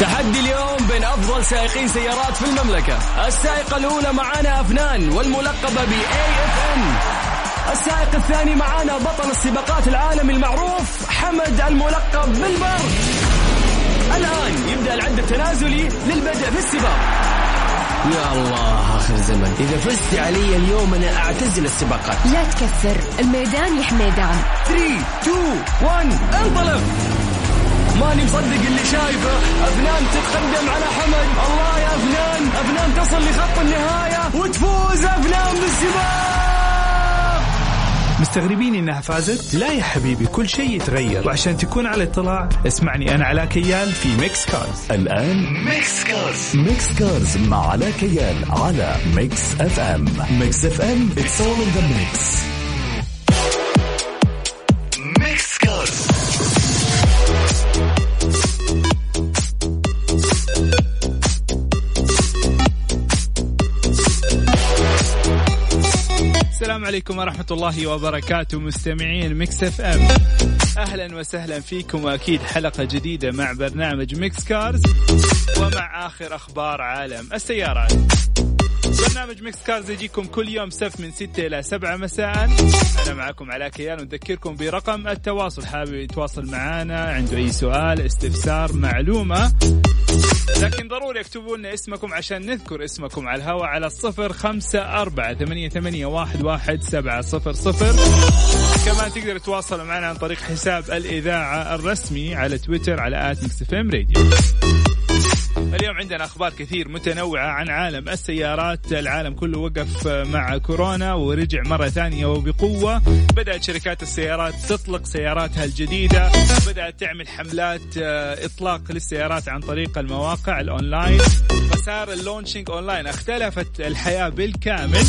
تحدي اليوم بين أفضل سائقين سيارات في المملكة. السائقة الأولى معانا أفنان والملقبة ب AFM السائق الثاني معانا بطل السباقات العالمي المعروف حمد الملقب بالبر. الآن يبدأ العد التنازلي للبدء في السباق. يا الله آخر زمن. إذا فزت علي اليوم أنا أعتزل السباقات. لا تكثر الميدان يا حميدان 3 2 1 انطلق. ماني مصدق اللي شايفه. أفنان تتقدم على حمد الله يا أفنان. أفنان تصل لخط النهاية. وتفوز أفنان بالسباق مستغربين إنها فازت؟ لا يا حبيبي كل شيء يتغير. وعشان تكون على اطلاع اسمعني أنا علاء كيال في Mix Cars. الآن Mix Cars. Mix Cars مع علاء كيال على Mix FM. Mix FM it's all in the mix. Mix السلام عليكم ورحمة الله وبركاته مستمعين Mix FM. أهلا وسهلا فيكم وأكيد حلقة جديدة مع برنامج Mix Cars ومع آخر أخبار عالم السيارات. برنامج Mix Cars يجيكم كل يوم سبت من 6 إلى 7 مساء. أنا معكم علاء كيال ونذكركم برقم التواصل. حابب يتواصل معنا عنده أي سؤال استفسار معلومة. لكن ضروري اكتبوا لنا اسمكم عشان نذكر اسمكم على الهواء على الصفر خمسة أربعة ثمانية, ثمانية واحد, واحد سبعة صفر صفر. كمان تقدر تتواصل معنا عن طريق حساب الإذاعة الرسمي على تويتر على at Mix Radio. اليوم عندنا أخبار كثير متنوعة عن عالم السيارات، العالم كله وقف مع كورونا ورجع مرة ثانية وبقوة، بدأت شركات السيارات تطلق سياراتها الجديدة، بدأت تعمل حملات آه، إطلاق للسيارات عن طريق المواقع الأونلاين، فصار ال launching online، اختلفت الحياة بالكامل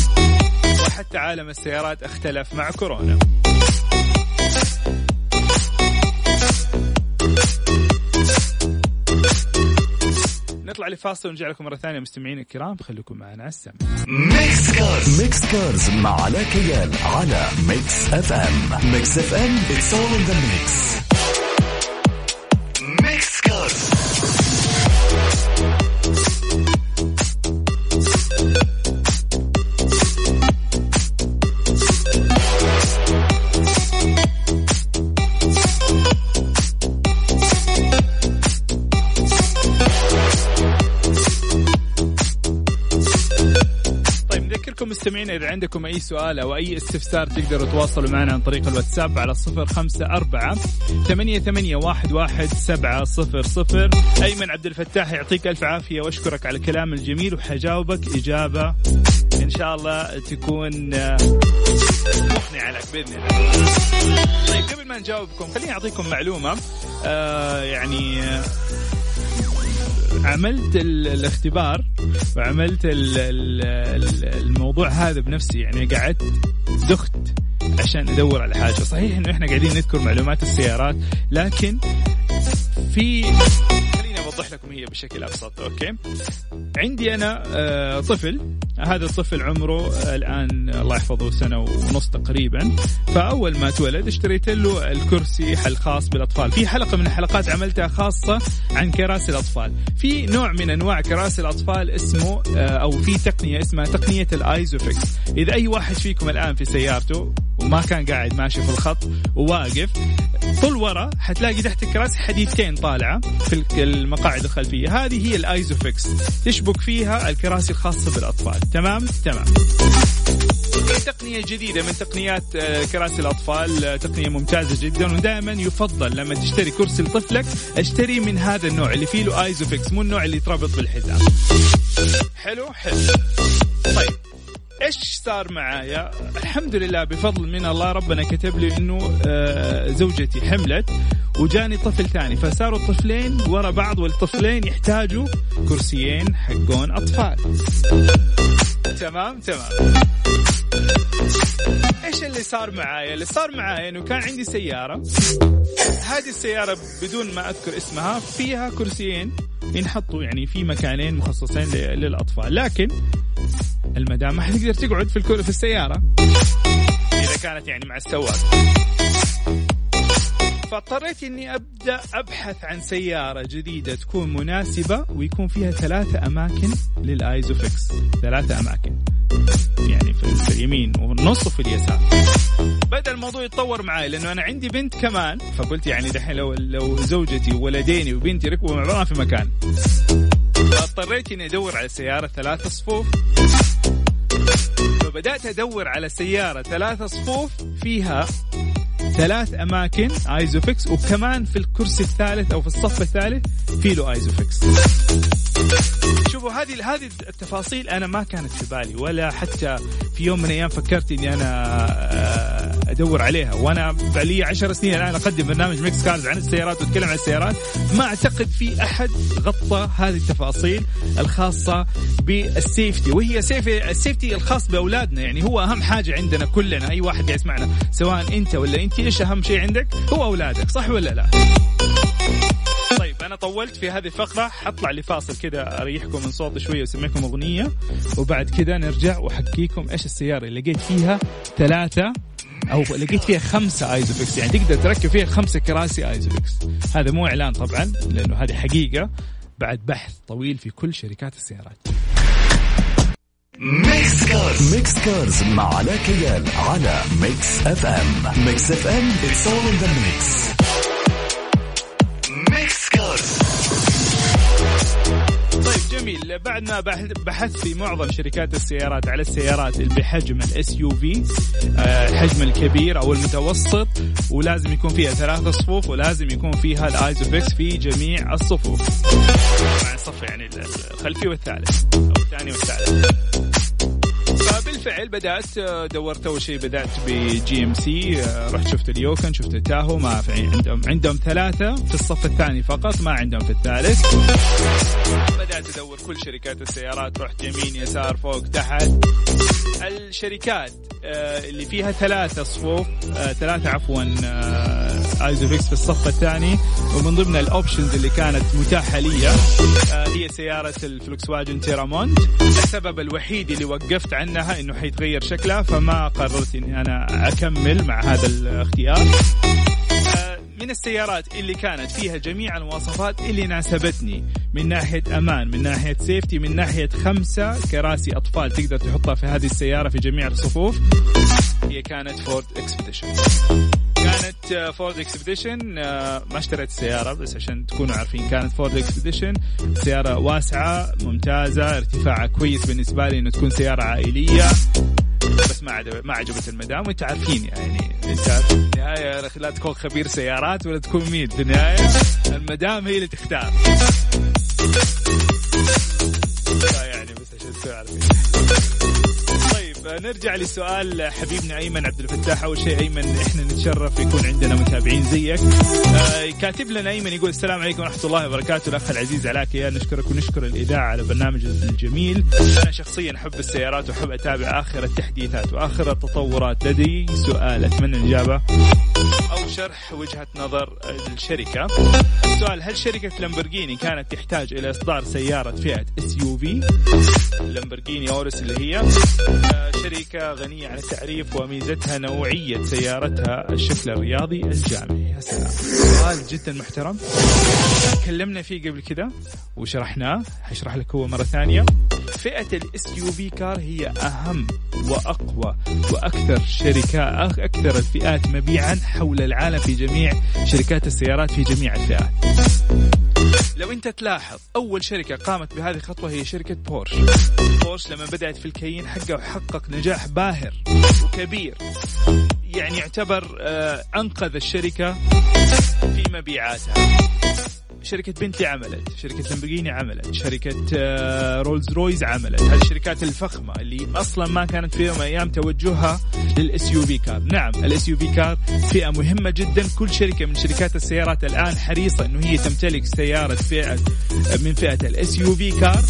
وحتى عالم السيارات اختلف مع كورونا. لفاصل ونرجع لكم مرة ثانية. مستمعين الكرام خليكم معنا على السمع. Mix Cars. Mix Cars مع علاء كيال على Mix FM. Mix FM in the mix. Mix مستمعين إذا عندكم أي سؤال أو أي استفسار تقدروا تواصلوا معنا عن طريق الواتساب على صفر خمسة أربعة ثمانية, ثمانية واحد, واحد سبعة صفر صفر. أيمن عبد الفتاح يعطيك ألف عافية وأشكرك على الكلام الجميل وحجاوبك إجابة إن شاء الله تكون آه، مقنعة لك بإذن الله. طيب قبل ما نجاوبكم خليني أعطيكم معلومة آه يعني آه عملت ال- الاختبار وعملت ال- ال- ال- الموضوع هذا بنفسي يعني قعدت دخت عشان أدور على حاجة. صحيح إنه إحنا قاعدين نذكر معلومات السيارات لكن في خليني أوضح لكم هي بشكل أبسط أوكي؟ عندي أنا آه، طفل هذا الطفل عمره الآن الله يحفظه سنة ونص تقريبا. فأول ما تولد اشتريت له الكرسي الخاص بالأطفال. في حلقة من الحلقات عملتها خاصة عن كراسي الأطفال. في نوع من أنواع كراسي الأطفال اسمه آه، أو في تقنية اسمها تقنية ال ISOFIX إذا أي واحد فيكم الآن في سيارته وما كان قاعد ماشي في الخط وواقف طول ورا حتلاقي تحت الكراسي حديدتين طالعة في المقاعد الخلفية. هذه هي ال ISOFIX تشبك فيها الكراسي الخاصة بالأطفال. تمام؟ تمام. تقنية جديدة من تقنيات آه، كراسي الأطفال آه، تقنية ممتازة جدا ودائما يفضل لما تشتري كرسي لطفلك أشتري من هذا النوع اللي فيه له ايزوفيكس مو النوع اللي يتربط بالحزام. حلو؟ حلو. طيب. إيش صار معايا؟ الحمد لله بفضل من الله ربنا كتب لي إنه آه، زوجتي حملت وجاني طفل ثاني فصاروا الطفلين ورا بعض والطفلين يحتاجوا كرسيين حقون أطفال. تمام تمام. إيش اللي صار معايا؟ اللي صار معايا إنه كان عندي سيارة هذه السيارة بدون ما أذكر اسمها فيها كرسيين ينحطوا يعني في مكانين مخصصين للأطفال لكن المدام ما حتقدر تقعد في الكل في السيارة. إذا كانت يعني مع السواق. فاضطريت إني أبدأ أبحث عن سيارة جديدة تكون مناسبة ويكون فيها ثلاثة أماكن للآيزوفكس. ثلاثة أماكن. يعني في اليمين والنص وفي اليسار. بدأ الموضوع يتطور معي لأنه أنا عندي بنت كمان. فقلت يعني دحين لو لو زوجتي وولديني وبنتي ركبوا مع بعض في مكان. فاضطريت إني أدور على سيارة ثلاثة صفوف. فبدأت أدور على سيارة ثلاثة صفوف فيها ثلاث أماكن ISOFIX وكمان في الكرسي الثالث أو في الصف الثالث في له ISOFIX شوفوا هذه هذه التفاصيل أنا ما كانت في بالي ولا حتى في يوم من الأيام فكرت إني أنا آه، ادور عليها. وأنا لي 10 سنين الآن أقدم برنامج Mix Cars عن السيارات وأتكلم عن السيارات. ما أعتقد في أحد غطى هذه التفاصيل الخاصة بال safety وهي safety ال safety الخاص بأولادنا. يعني هو أهم حاجة عندنا كلنا. أي واحد يسمعنا. سواء أنت ولا أنت إيش أهم شيء عندك؟ هو أولادك. صح ولا لا؟ طيب أنا طولت في هذه الفقرة. حطلع لي فاصل كذا أريحكم من صوتي شوية وأسمعكم أغنية. وبعد كذا نرجع وأحكيكم إيش السيارة اللي لقيت فيها ثلاثة أو لقيت فيها خمسة ISOFIX يعني تقدر تركب فيها خمسة كراسي ISOFIX هذا مو إعلان طبعا لأنه هذه حقيقة. بعد بحث طويل في كل شركات السيارات. Mix Cars Mix Cars مع علاء كيال على Mix FM Mix FM it's all in the mix جميل. بعد ما بحثت في معظم شركات السيارات على السيارات اللي بحجم ال SUV الحجم الكبير أو المتوسط ولازم يكون فيها ثلاثة صفوف ولازم يكون فيها ال ISOFIX في جميع الصفوف. مع الصف يعني الخلفي والثالث أو الثاني والثالث. فبالفعل بدأت دورت أول شيء بدأت ب GMC. رحت شفت ال Yukon شفت ال Tahoe ما في عندهم عندهم ثلاثة في الصف الثاني فقط ما عندهم في الثالث. بدأت أدور كل شركات السيارات رحت يمين يسار فوق تحت. الشركات اللي فيها ثلاثة صفوف آه، ثلاثة عفوا ISOFIX في الصف الثاني. ومن ضمن ال options اللي كانت متاحة لي آه، هي سيارة ال Volkswagen Teramont. السبب الوحيد اللي وقفت عنها إنه حيتغير شكلها فما قررت إني أنا أكمل مع هذا الاختيار. من السيارات اللي كانت فيها جميع المواصفات اللي ناسبتني. من ناحية أمان من ناحية safety من ناحية خمسة كراسي أطفال تقدر تحطها في هذه السيارة في جميع الصفوف. هي كانت Ford Expedition كانت Ford Expedition ما اشتريت السيارة بس عشان تكونوا عارفين كانت Ford Expedition سيارة واسعة ممتازة ارتفاعها كويس بالنسبة لي إنه تكون سيارة عائلية. بس ما ما عجبت المدام وانتو عارفين يعني. انت في النهاية لا تكون خبير سيارات ولا تكون مين في النهايه المدام هي اللي تختار. يعني بس عشان نرجع لسؤال حبيبنا ايمن عبد الفتاح. أول شيء أيمن إحنا نتشرف يكون عندنا متابعين زيك. آه كاتب لنا أيمن يقول السلام عليكم ورحمة الله وبركاته. الأخ العزيز علاء يا نشكرك ونشكر الإذاعة على برنامج الجميل. أنا شخصيا أحب السيارات وأحب أتابع آخر التحديثات وآخر التطورات. لدي سؤال أتمنى الاجابه أو شرح وجهة نظر الشركة. السؤال هل شركة لامبورجيني كانت تحتاج إلى إصدار سيارة فئة SUV لامبورجيني أورس اللي هي. آه، شركة غنية عن التعريف وميزتها نوعية سيارتها الشكل الرياضي الجامعي. يا سلام سؤال جدا محترم. تكلمنا فيه قبل كذا وشرحناه. هشرح لك هو مرة ثانية. فئة ال SUV car هي أهم وأقوى وأكثر شركة أكثر الفئات مبيعا حول العالم في جميع شركات السيارات في جميع الفئات. لو انت تلاحظ اول شركة قامت بهذه الخطوة هي شركة بورش. بورش لما بدأت في الكيين حقه وحقق نجاح باهر وكبير. يعني يعتبر آه، أنقذ الشركة في مبيعاتها. شركة بنتلي عملت شركة لامبورجيني عملت شركة رولز رويس عملت. هذه الشركات الفخمة اللي أصلا ما كانت في يوم من الأيام توجهها لل SUV car نعم ال SUV car فئة مهمة جدا. كل شركة من شركات السيارات الآن حريصة أنه هي تمتلك سيارة فئة من فئة ال SUV car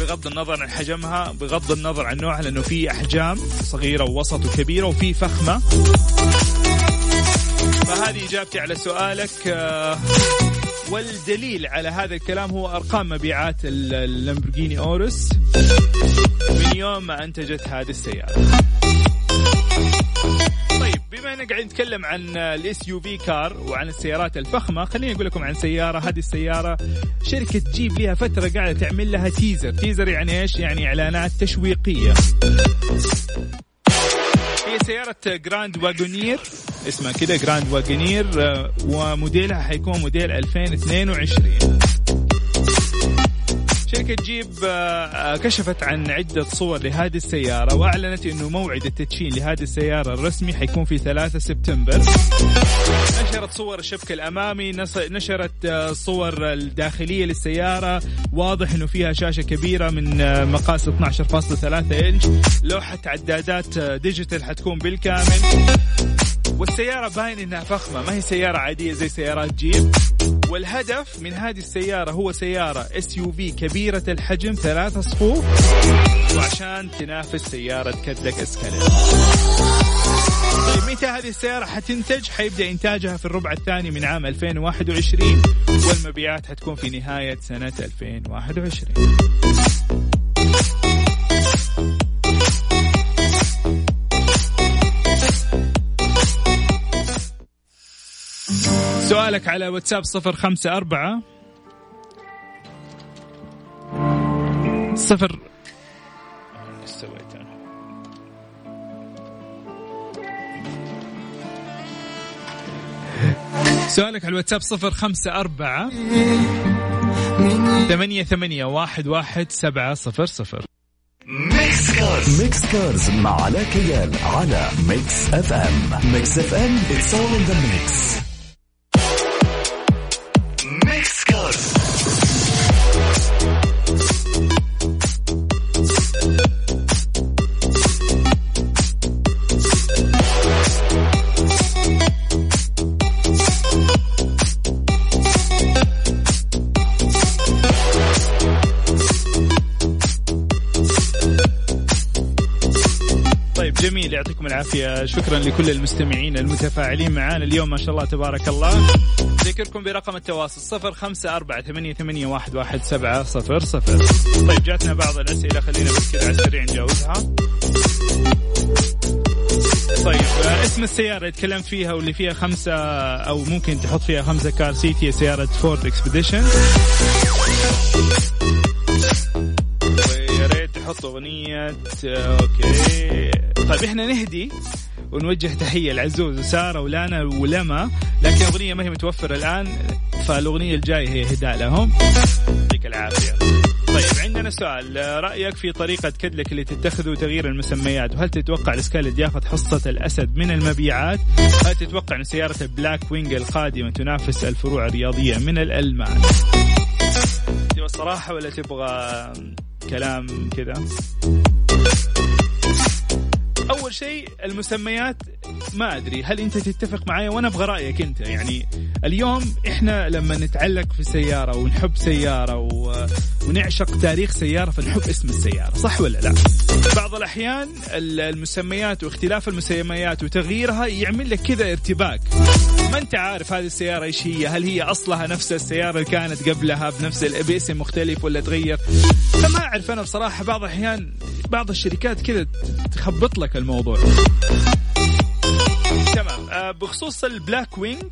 بغض النظر عن حجمها بغض النظر عن نوعها لأنه في أحجام صغيرة ووسط وكبيرة وفي فخمة. فهذه إجابتي على سؤالك آه، والدليل على هذا الكلام هو أرقام مبيعات اللامبورجيني أورس. من يوم ما أنتجت هذه السيارة. طيب بما إننا قاعدين نتكلم عن ال SUV car وعن السيارات الفخمة خليني أقول لكم عن سيارة. هذه السيارة شركة جيب لها فترة قاعدة تعمل لها teaser teaser يعني إيش؟ يعني إعلانات تشويقية. هي سيارة جراند واجونير اسمها كده جراند آه، وموديلها حيكون موديل 2022 شركة جيب آه، كشفت عن عدة صور لهذه السيارة وأعلنت أنه موعد التدشين لهذه السيارة الرسمي حيكون في 3 سبتمبر. نشرت صور الشبك الأمامي نشرت آه، صور الداخلية للسيارة واضح أنه فيها شاشة كبيرة من مقاس 12.3 إنش. لوحة عدادات digital حتكون بالكامل. والسيارة باين إنها فخمة. ما هي سيارة عادية زي سيارات جيب. والهدف من هذه السيارة هو سيارة SUV كبيرة الحجم ثلاثة صفوف. وعشان تنافس سيارة كادلك اسكاليد طيب متى هذه السيارة حتنتج؟ حيبدأ إنتاجها في الربع الثاني من عام 2021 والمبيعات حتكون في نهاية سنة 2021 سؤالك على واتساب صفر خمسة أربعة صفر سويت أنا؟ سؤالك على الواتساب صفر خمسة أربعة ثمانية ثمانية واحد واحد سبعة صفر صفر. ميكس كارز ميكس كارز مع علاء كيال على ميكس اف ام ميكس اف ام it's all in the mix. جميل يعطيكم العافية. شكرا لكل المستمعين المتفاعلين معنا اليوم ما شاء الله تبارك الله. ذكركم برقم التواصل صفر خمسة أربعة ثمانية, ثمانية واحد, واحد سبعة صفر صفر. طيب جاتنا بعض الأسئلة خلينا بس كذا على السريع نجاوبها. طيب اسم السيارة يتكلم فيها واللي فيها خمسة أو ممكن تحط فيها خمسة car seat هي سيارة فورد اكسبديشن ويا ريت تحط أغنية okay. طيب إحنا نهدي ونوجه تحية لعزوز وسارة ولانا ولما لكن الأغنية ما هي متوفرة الآن فالأغنية الجاية هي إهداء لهم. يعطيك العافية. طيب عندنا سؤال. رأيك في طريقة كدلك اللي تتخذه تغيير المسميات؟ وهل تتوقع الاسكاليد ياخذ حصة الأسد من المبيعات؟ هل تتوقع أن سيارة البلاك وينج القادمة تنافس الفروع الرياضية من الألمان؟ تبغى الصراحة ولا تبغى كلام كذا؟ أول شيء المسميات ما أدري هل أنت تتفق معي وأنا أبغى رأيك أنت يعني اليوم إحنا لما نتعلق في سياره ونحب سيارة و... ونعشق تاريخ سيارة فنحب اسم السيارة صح ولا لا؟ بعض الأحيان المسميات واختلاف المسميات وتغييرها يعمل لك كذا ارتباك. ما أنت عارف هذه السيارة إيش هي؟ هل هي أصلها نفس السيارة اللي كانت قبلها بنفس باسم مختلف ولا تغير؟ فما أعرف أنا بصراحة بعض الأحيان بعض الشركات كذا تخبط لك الموضوع. تمام. آه بخصوص البلاك وينج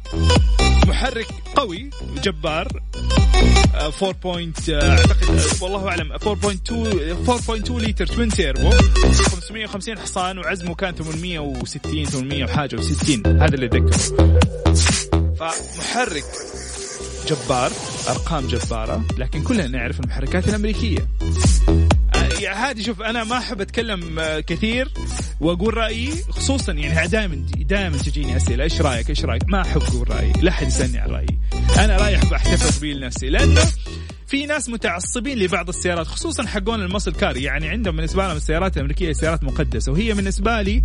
محرك قوي جبار. 4 point أعتقد والله أعلم 4.2 4.2 لتر twin turbo 550 حصان وعزمه كان 860 800 وحاجة و60 هذا اللي أتذكره. فمحرك جبار أرقام جبارة لكن كلنا نعرف المحركات الأمريكية. يعني هذه شوف أنا ما أحب أتكلم آه، كثير وأقول رأيي خصوصا يعني دائما دائما تجيني أسئلة إيش رأيك إيش رأيك؟ ما أحب أقول رأيي لا أحد يسألني عن رأيي. أنا رايي احب احتفظ به لنفسي لأنه في ناس متعصبين لبعض السيارات خصوصا حقون المصل كار. يعني عندهم بالنسبة لهم السيارات الأمريكية سيارات مقدسة وهي بالنسبة لي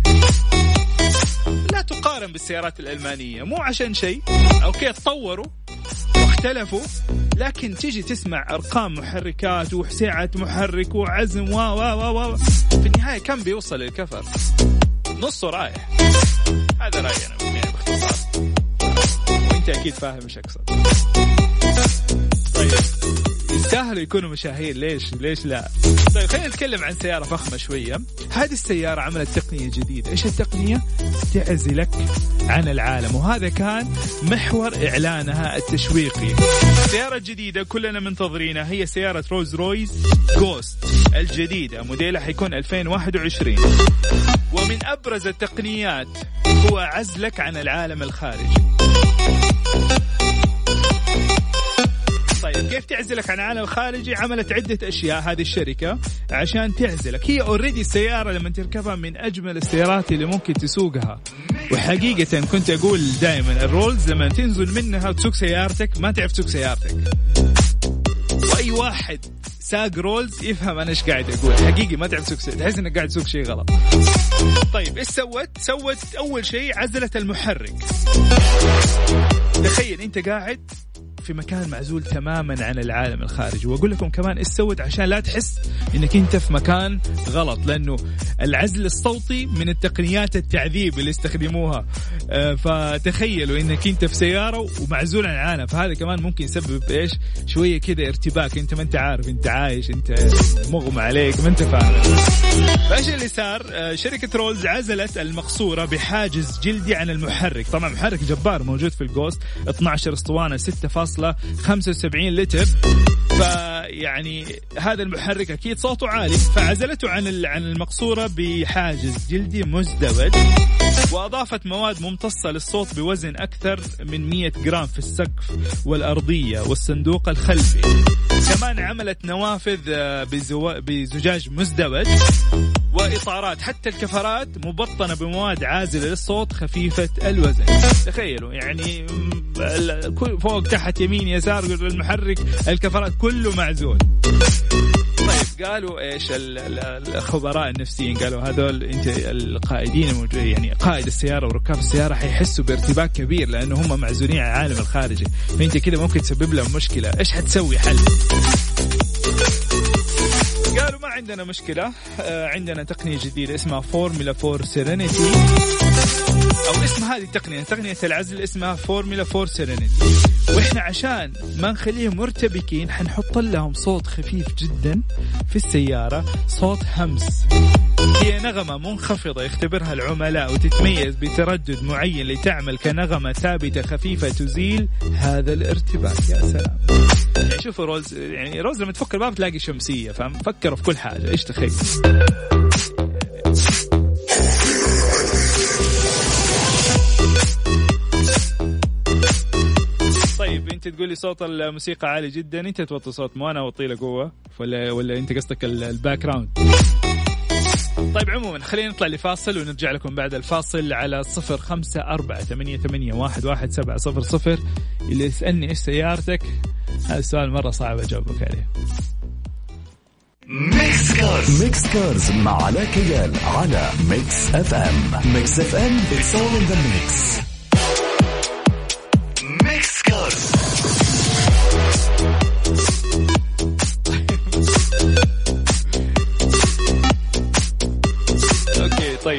لا تقارن بالسيارات الألمانية مو عشان شيء. أوكي تطوروا اختلفوا لكن تيجي تسمع أرقام محركات وسعة محرك وعزم و و و في النهاية كم بيوصل للكفر نصه رايح. هذا رأيي أنا باختصار. وانت أكيد فاهم إيش أقصد. يستاهلوا يكونوا مشاهير ليش؟ ليش لا؟ طيب خلينا نتكلم عن سيارة فخمة شوية. هذه السيارة عملت تقنية جديدة. إيش التقنية تعزلك عن العالم. وهذا كان محور إعلانها التشويقي. السيارة الجديدة كلنا منتظرينها. هي سيارة رولز رويس جوست الجديدة. موديلها حيكون 2021 ومن أبرز التقنيات هو عزلك عن العالم الخارجي. كيف تعزلك عن العالم الخارجي؟ عملت عدة أشياء هذه الشركة عشان تعزلك. هي already السيارة لما تركبها من أجمل السيارات اللي ممكن تسوقها. وحقيقة كنت أقول دائما الرولز لما تنزل منها وتسوق سيارتك ما تعرف تسوق سيارتك. وأي واحد ساق رولز يفهم أنا إيش قاعد أقول. حقيقي ما تعرف تسوق تحس إنك قاعد تسوق شيء غلط. طيب إيش سوت؟ سوت أول شيء عزلت المحرك. تخيل أنت قاعد في مكان معزول تماما عن العالم الخارجي. وأقول لكم كمان إيش سوت عشان لا تحس إنك أنت في مكان غلط لأنه العزل الصوتي من التقنيات التعذيب اللي استخدموها. آه، فتخيلوا إنك أنت في سيارة ومعزول عن العالم. فهذا كمان ممكن يسبب إيش؟ شوية كذا ارتباك. أنت ما أنت عارف أنت عايش أنت مغمى عليك ما أنت فاهم. فإيش اللي صار؟ آه، شركة رولز عزلت المقصورة بحاجز جلدي عن المحرك. طبعا محرك جبار موجود في الجوست 12 اسطوانة 6 1.75 لتر. فيعني هذا المحرك أكيد صوته عالي فعزلته عن عن المقصورة بحاجز جلدي مزدوج. وأضافت مواد ممتصة للصوت بوزن أكثر من 100 جرام في السقف والأرضية والصندوق الخلفي. كمان عملت نوافذ آه، بزجاج مزدوج وإطارات. حتى الكفرات مبطنة بمواد عازلة للصوت خفيفة الوزن. تخيلوا يعني فوق تحت يمين يسار المحرك الكفرات كله معزول. طيب قالوا إيش الخبراء النفسيين قالوا هذول إنت القائدين يعني قائد السيارة وركاب السيارة حيحسوا بارتباك كبير لأنه هم معزولين عن العالم الخارجي. فإنت كذا ممكن تسبب لهم مشكلة. إيش حتسوي حل؟ عندنا مشكلة آه عندنا تقنية جديدة اسمها Formula for Serenity. أو اسم هذه التقنية تقنية العزل اسمها Formula for Serenity. وإحنا عشان ما نخليهم مرتبكين حنحط لهم صوت خفيف جدا في السيارة صوت همس. هي نغمة منخفضة يختبرها العملاء وتتميز بتردد معين لتعمل كنغمة ثابتة خفيفة تزيل هذا الارتباك. يا سلام. يعني شوفوا Rolls يعني Rolls لما تفك الباب تلاقي شمسية فاهم؟ فكروا في كل حاجة. إيش تخيل؟ طيب أنت تقول لي صوت الموسيقى عالي جدا. أنت توطي صوت مو أنا اوطي له قوة ولا ولا أنت قصدك ال background طيب عموما خلينا نطلع لفاصل ونرجع لكم بعد الفاصل على صفر خمسة أربعة ثمانية, ثمانية واحد, واحد سبعة صفر صفر. اللي يسألني إيش سيارتك؟ هذا السؤال مرة صعب أجاوبك عليه. Mix Cars Mix Cars مع علاء كيال على Mix FM Mix FM it's all in the mix.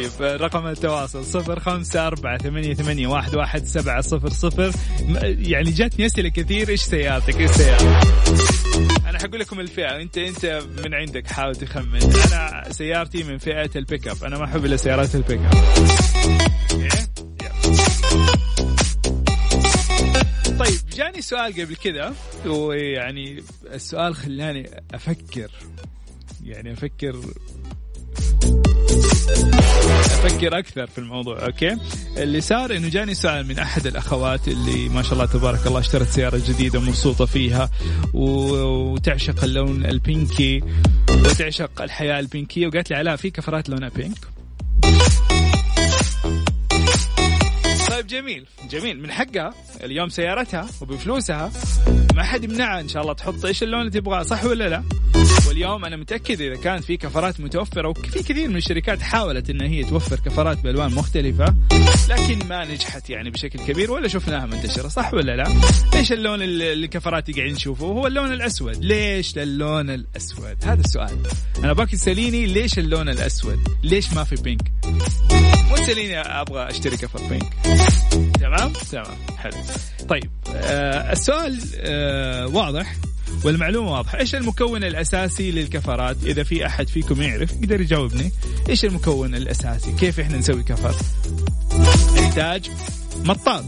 طيب رقم التواصل صفر خمسة أربعة ثمانية, ثمانية واحد, واحد سبعة صفر صفر. يعني جاتني أسئلة كثير إيش سيارتك؟ إيش سيارتك؟ أنا حقول لكم الفئة أنت أنت من عندك حاول تخمن. أنا سيارتي من فئة ال pick up أنا ما أحب إلا سيارات ال pick up طيب جاني سؤال قبل كذا ويعني السؤال خلاني أفكر يعني أفكر أفكر أكثر في الموضوع okay؟ اللي صار إنه جاني سؤال من أحد الأخوات اللي ما شاء الله تبارك الله اشترت سيارة جديدة ومبسوطة فيها وتعشق اللون البينكي وتعشق الحياة البينكية وقالت لي علاء في كفرات لونها pink؟ طيب جميل. جميل. من حقها اليوم سيارتها وبفلوسها ما حد يمنعها. إن شاء الله تحط إيش اللون اللي تبغاه صح ولا لا؟ واليوم أنا متأكد إذا كانت في كفرات متوفرة وفي كثير من الشركات حاولت إن هي توفر كفرات بألوان مختلفة لكن ما نجحت يعني بشكل كبير ولا شفناها منتشرة صح ولا لا؟ إيش اللون اللي الكفرات قاعدين نشوفه؟ هو اللون الأسود. ليش اللون الأسود؟ هذا السؤال. أنا باك تسأليني ليش اللون الأسود؟ ليش ما في بينك؟ مو تساليني أبغى أشتري كفر بينك. تمام؟ تمام. حلو. طيب آه السؤال آه واضح والمعلومة واضحة. إيش المكون الأساسي للكفرات؟ إذا في أحد فيكم يعرف يقدر يجاوبني. إيش المكون الأساسي؟ كيف إحنا نسوي كفر؟ نحتاج مطاط.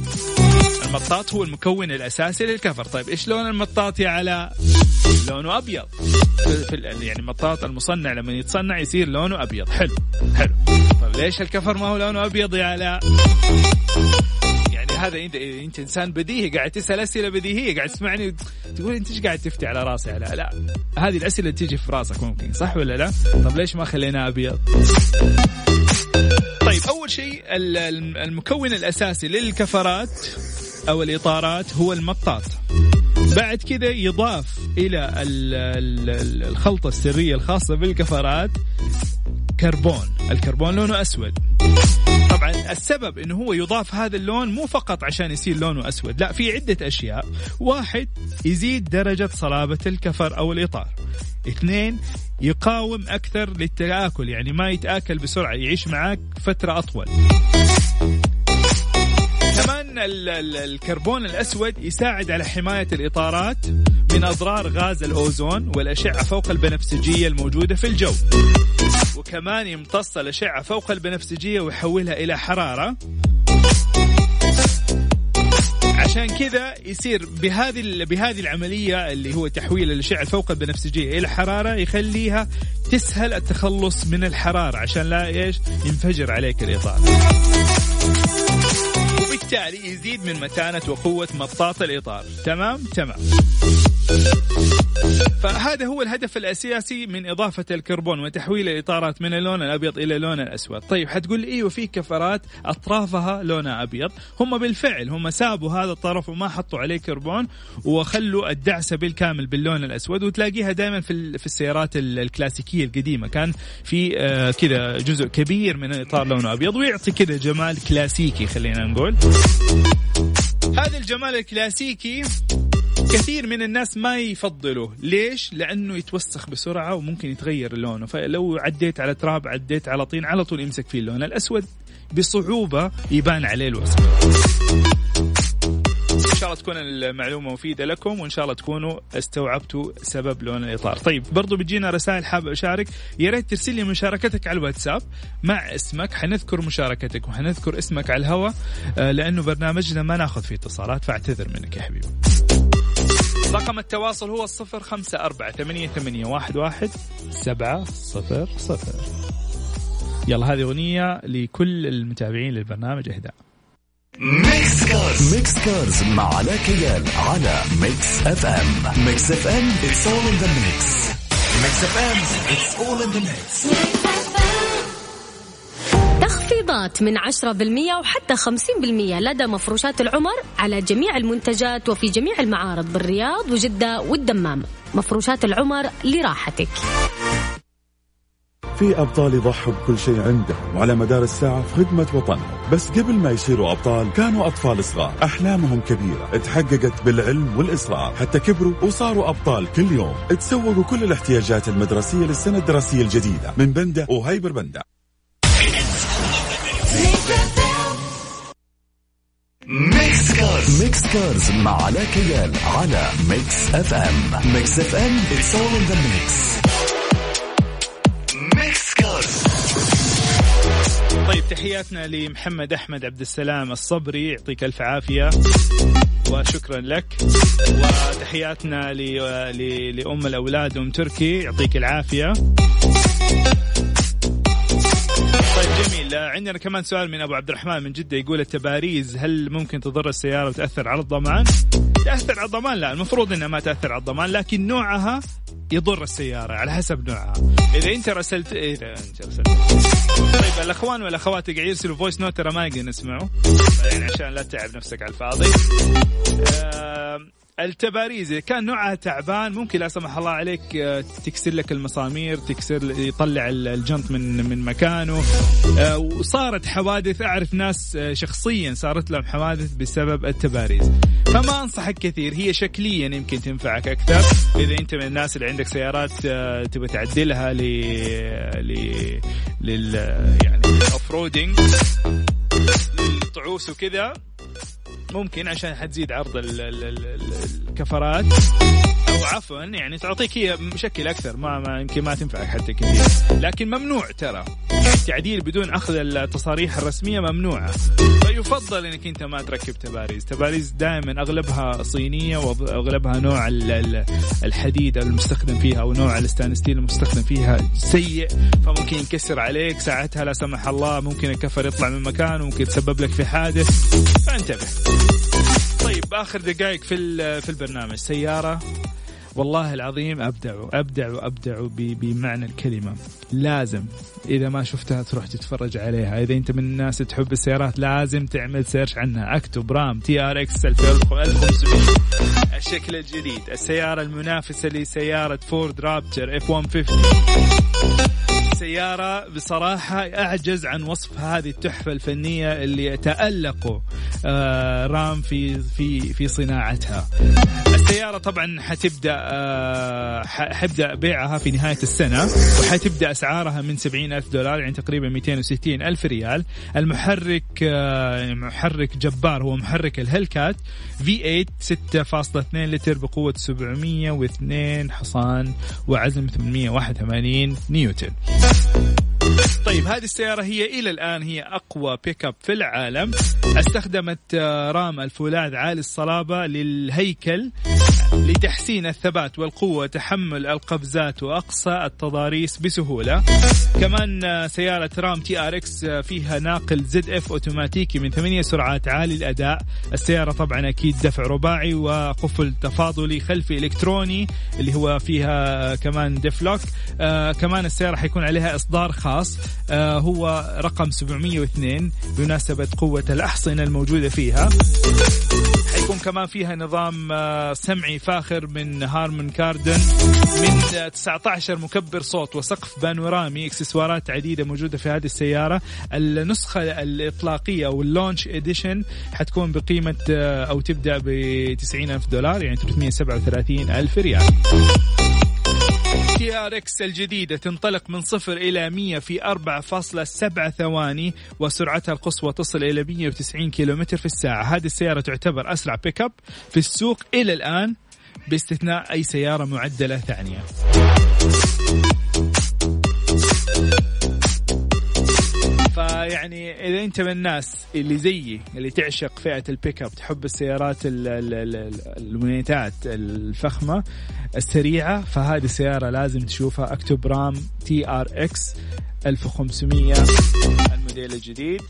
المطاط هو المكون الأساسي للكفر. طيب إيش لون المطاط يا علاء؟ لونه أبيض. في يعني المطاط المصنع لما يتصنع يصير لونه أبيض. حلو حلو. طيب ليش الكفر ما هو لونه أبيض يا علاء؟ يعني هذا انت إنت إنسان بديهي قاعد تسأل أسئلة بديهية قاعد تسمعني تقول إنت إيش قاعد تفتي على راسي لا لا هذه الأسئلة تيجي في راسك ممكن صح ولا لا؟ طب ليش ما خليناه أبيض؟ طيب أول شيء المكون الأساسي للكفرات أو الإطارات هو المطاط. بعد كذا يضاف إلى الخلطة السرية الخاصة بالكفرات كربون. الكربون لونه أسود. طبعا السبب إنه هو يضاف هذا اللون مو فقط عشان يصير لونه أسود لا في عدة أشياء. واحد يزيد درجة صلابة الكفر أو الإطار. اثنين يقاوم أكثر للتآكل يعني ما يتآكل بسرعة يعيش معاك فترة أطول. الكربون الأسود يساعد على حماية الإطارات من أضرار غاز الأوزون والأشعة فوق البنفسجية الموجودة في الجو. وكمان يمتص الأشعة فوق البنفسجية ويحولها إلى حرارة. عشان كذا يصير بهذه بهذه العملية اللي هو تحويل الأشعة فوق البنفسجية إلى حرارة يخليها تسهل التخلص من الحرارة عشان لا إيش؟ ينفجر عليك الإطار. وبالتالي يزيد من متانة وقوة مطاط الإطار. تمام؟ تمام. فهذا هو الهدف الأساسي من إضافة الكربون وتحويل الاطارات من اللون الأبيض إلى اللون الأسود، طيب حتقول لي أيوه في كفرات أطرافها لونها أبيض، هم بالفعل هم سابوا هذا الطرف وما حطوا عليه كربون وخلوا الدعسة بالكامل باللون الأسود. وتلاقيها دائما في في السيارات الكلاسيكية القديمة. كان في آه كذا جزء كبير من الاطار لونه أبيض ويعطي كذا جمال كلاسيكي خلينا نقول. هذا الجمال الكلاسيكي كثير من الناس ما يفضلوا ليش؟ لأنه يتوسخ بسرعة وممكن يتغير لونه. فلو عديت على تراب عديت على طين على طول يمسك فيه اللون. الأسود بصعوبة يبان عليه الوسخ. إن شاء الله تكون المعلومة مفيدة لكم وإن شاء الله تكونوا استوعبتوا سبب لون الإطار. طيب برضو بتجينا رسائل حاب أشارك. يا ريت ترسل لي مشاركتك على الواتساب مع اسمك. حنذكر مشاركتك وحنذكر اسمك على الهواء آه، لأنه برنامجنا ما ناخذ فيه اتصالات فاعتذر منك يا حبيبي. رقم التواصل هو الصفر خمسة أربعة ثمانية, ثمانية واحد, واحد سبعة صفر صفر. يلا هذه أغنية لكل المتابعين للبرنامج إهداء. Mix Cars Mix Cars مع علاء كيال على Mix FM Mix FM it's all in the mix. Mix FM it's all in the mix. تخفيضات من 10% وحتى 50% لدى مفروشات العمر على جميع المنتجات وفي جميع المعارض بالرياض وجدة والدمام. مفروشات العمر لراحتك. في أبطال يضحوا بكل شيء عندهم وعلى مدار الساعة في خدمة وطنهم. بس قبل ما يصيروا أبطال كانوا أطفال صغار. أحلامهم كبيرة. تحققت بالعلم والإصرار. حتى كبروا وصاروا أبطال كل يوم. تسوقوا كل الاحتياجات المدرسية للسنة الدراسية الجديدة. من بندة وهيبر بندة. Mix Cars Mix Cars مع علاء كيال على Mix FM Mix FM it's all in the mix. Mix Cars طيب تحياتنا لمحمد أحمد عبد السلام الصبري يعطيك ألف عافية وشكرا لك. وتحياتنا لأم الأولاد أم تركي يعطيك العافية. عندنا كمان سؤال من أبو عبد الرحمن من جدة يقول التباريز هل ممكن تضر السيارة وتأثر على الضمان؟ تأثر على الضمان لا المفروض إنها ما تأثر على الضمان لكن نوعها يضر السيارة على حسب نوعها. إذا أنت رسلت إذا أنت رسلت. طيب الأخوان والأخوات قاعد يرسلوا voice note ترى ما نقدر نسمعه. يعني عشان لا تتعب نفسك على الفاضي. آه التباريز. إذا كان نوعها تعبان ممكن لا سمح الله عليك آه، تكسر لك المسامير تكسر يطلع الجنط من من مكانه. آه، وصارت حوادث أعرف ناس آه، شخصيا صارت لهم حوادث بسبب التباريز. فما أنصحك كثير هي شكليا يمكن تنفعك أكثر. إذا أنت من الناس اللي عندك سيارات تبغى تعدلها ل ل لل يعني ال off-roading للطعوس وكذا. ممكن عشان حتزيد عرض كفرات. أو عفوا يعني تعطيك هي شكل أكثر ما, يمكن ما تنفعك حتى كثير. لكن ممنوع ترى. التعديل بدون أخذ التصاريح الرسمية ممنوعه فيفضل إنك أنت ما تركب تباريز. تباريز دائما أغلبها صينية وأغلبها نوع الحديد المستخدم فيها أو نوع الستانستيل المستخدم فيها سيء فممكن ينكسر عليك. ساعتها لا سمح الله ممكن الكفر يطلع من مكانه ممكن يتسبب لك في حادث. فانتبه. طيب آخر دقائق في في البرنامج. سيارة. والله العظيم أبدعوا أبدعوا أبدعوا بمعنى الكلمة. لازم إذا ما شفتها تروح تتفرج عليها. إذا أنت من الناس تحب السيارات لازم تعمل search عنها. أكتب Ram TRX 1500 الشكل الجديد السيارة المنافسة لسيارة Ford Raptor F 150 سيارة بصراحة أعجز عن وصف هذه التحفة الفنية اللي تألقوا آه، Ram في في في صناعتها. السيارة طبعا حتبدأ آه، حبدأ بيعها في نهاية السنة وحتبدأ أسعارها من 70 ألف دولار يعني تقريبا 260 ألف ريال. المحرك آه، محرك جبار هو محرك الهلكات V8 6.2 لتر بقوة 702 حصان وعزم 881 نيوتن. طيب هذه السيارة هي إلى الآن هي أقوى بيك اب في العالم. استخدمت آه، Ram الفولاذ عالي الصلابة للهيكل. لتحسين الثبات والقوة وتحمل القفزات وأقصى التضاريس بسهولة. كمان سيارة Ram TRX فيها ناقل ZF أوتوماتيكي من ثمانية سرعات عالي الأداء. السيارة طبعا أكيد دفع رباعي وقفل تفاضلي خلفي إلكتروني اللي هو فيها كمان diff lock. آه كمان السيارة حيكون عليها إصدار خاص. آه هو رقم 702 بمناسبة قوة الأحصنة الموجودة فيها. حيكون كمان فيها نظام آه، سمعي فاخر من Harman Kardon من 19 مكبر صوت وسقف بانورامي إكسسوارات عديدة موجودة في هذه السيارة. النسخة الإطلاقية أو ال launch edition حتكون بقيمة آه، أو تبدأ ب 90 ألف دولار يعني 337 ألف ريال. TRX الجديدة تنطلق من صفر إلى 100 في 4.7 ثواني وسرعتها القصوى تصل إلى 190 كيلومتر في الساعة. هذه السيارة تعتبر أسرع بيك اب في السوق إلى الآن باستثناء أي سيارة معدلة ثانية. فيعني إذا أنت من الناس اللي زيي اللي تعشق فئة البيك اب تحب السيارات الونيتات الفخمة السريعة فهذه السيارة لازم تشوفها. اكتب Ram TRX 1500 الموديل الجديد.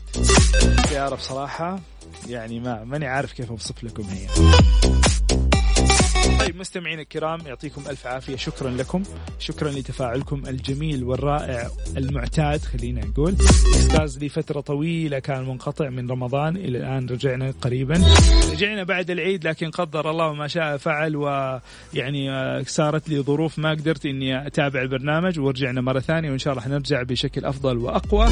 سياره بصراحة يعني ما ماني عارف كيف أوصف لكم هي. طيب مستمعينا الكرام يعطيكم ألف عافية. شكرا لكم. شكرا لتفاعلكم الجميل والرائع المعتاد خلينا نقول. أستاذ لي فترة طويلة كان منقطع من رمضان إلى الآن رجعنا قريبا. رجعنا بعد العيد لكن قدر الله ما شاء فعل ويعني صارت لي ظروف ما قدرت إني أتابع البرنامج ورجعنا مرة ثانية وإن شاء الله حنرجع بشكل أفضل وأقوى.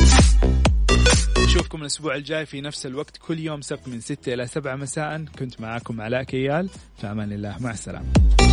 نشوفكم الأسبوع الجاي في نفس الوقت كل يوم سبت من 6 إلى 7 مساء. كنت معاكم علاء كيال. في أمان الله. مع السلامة.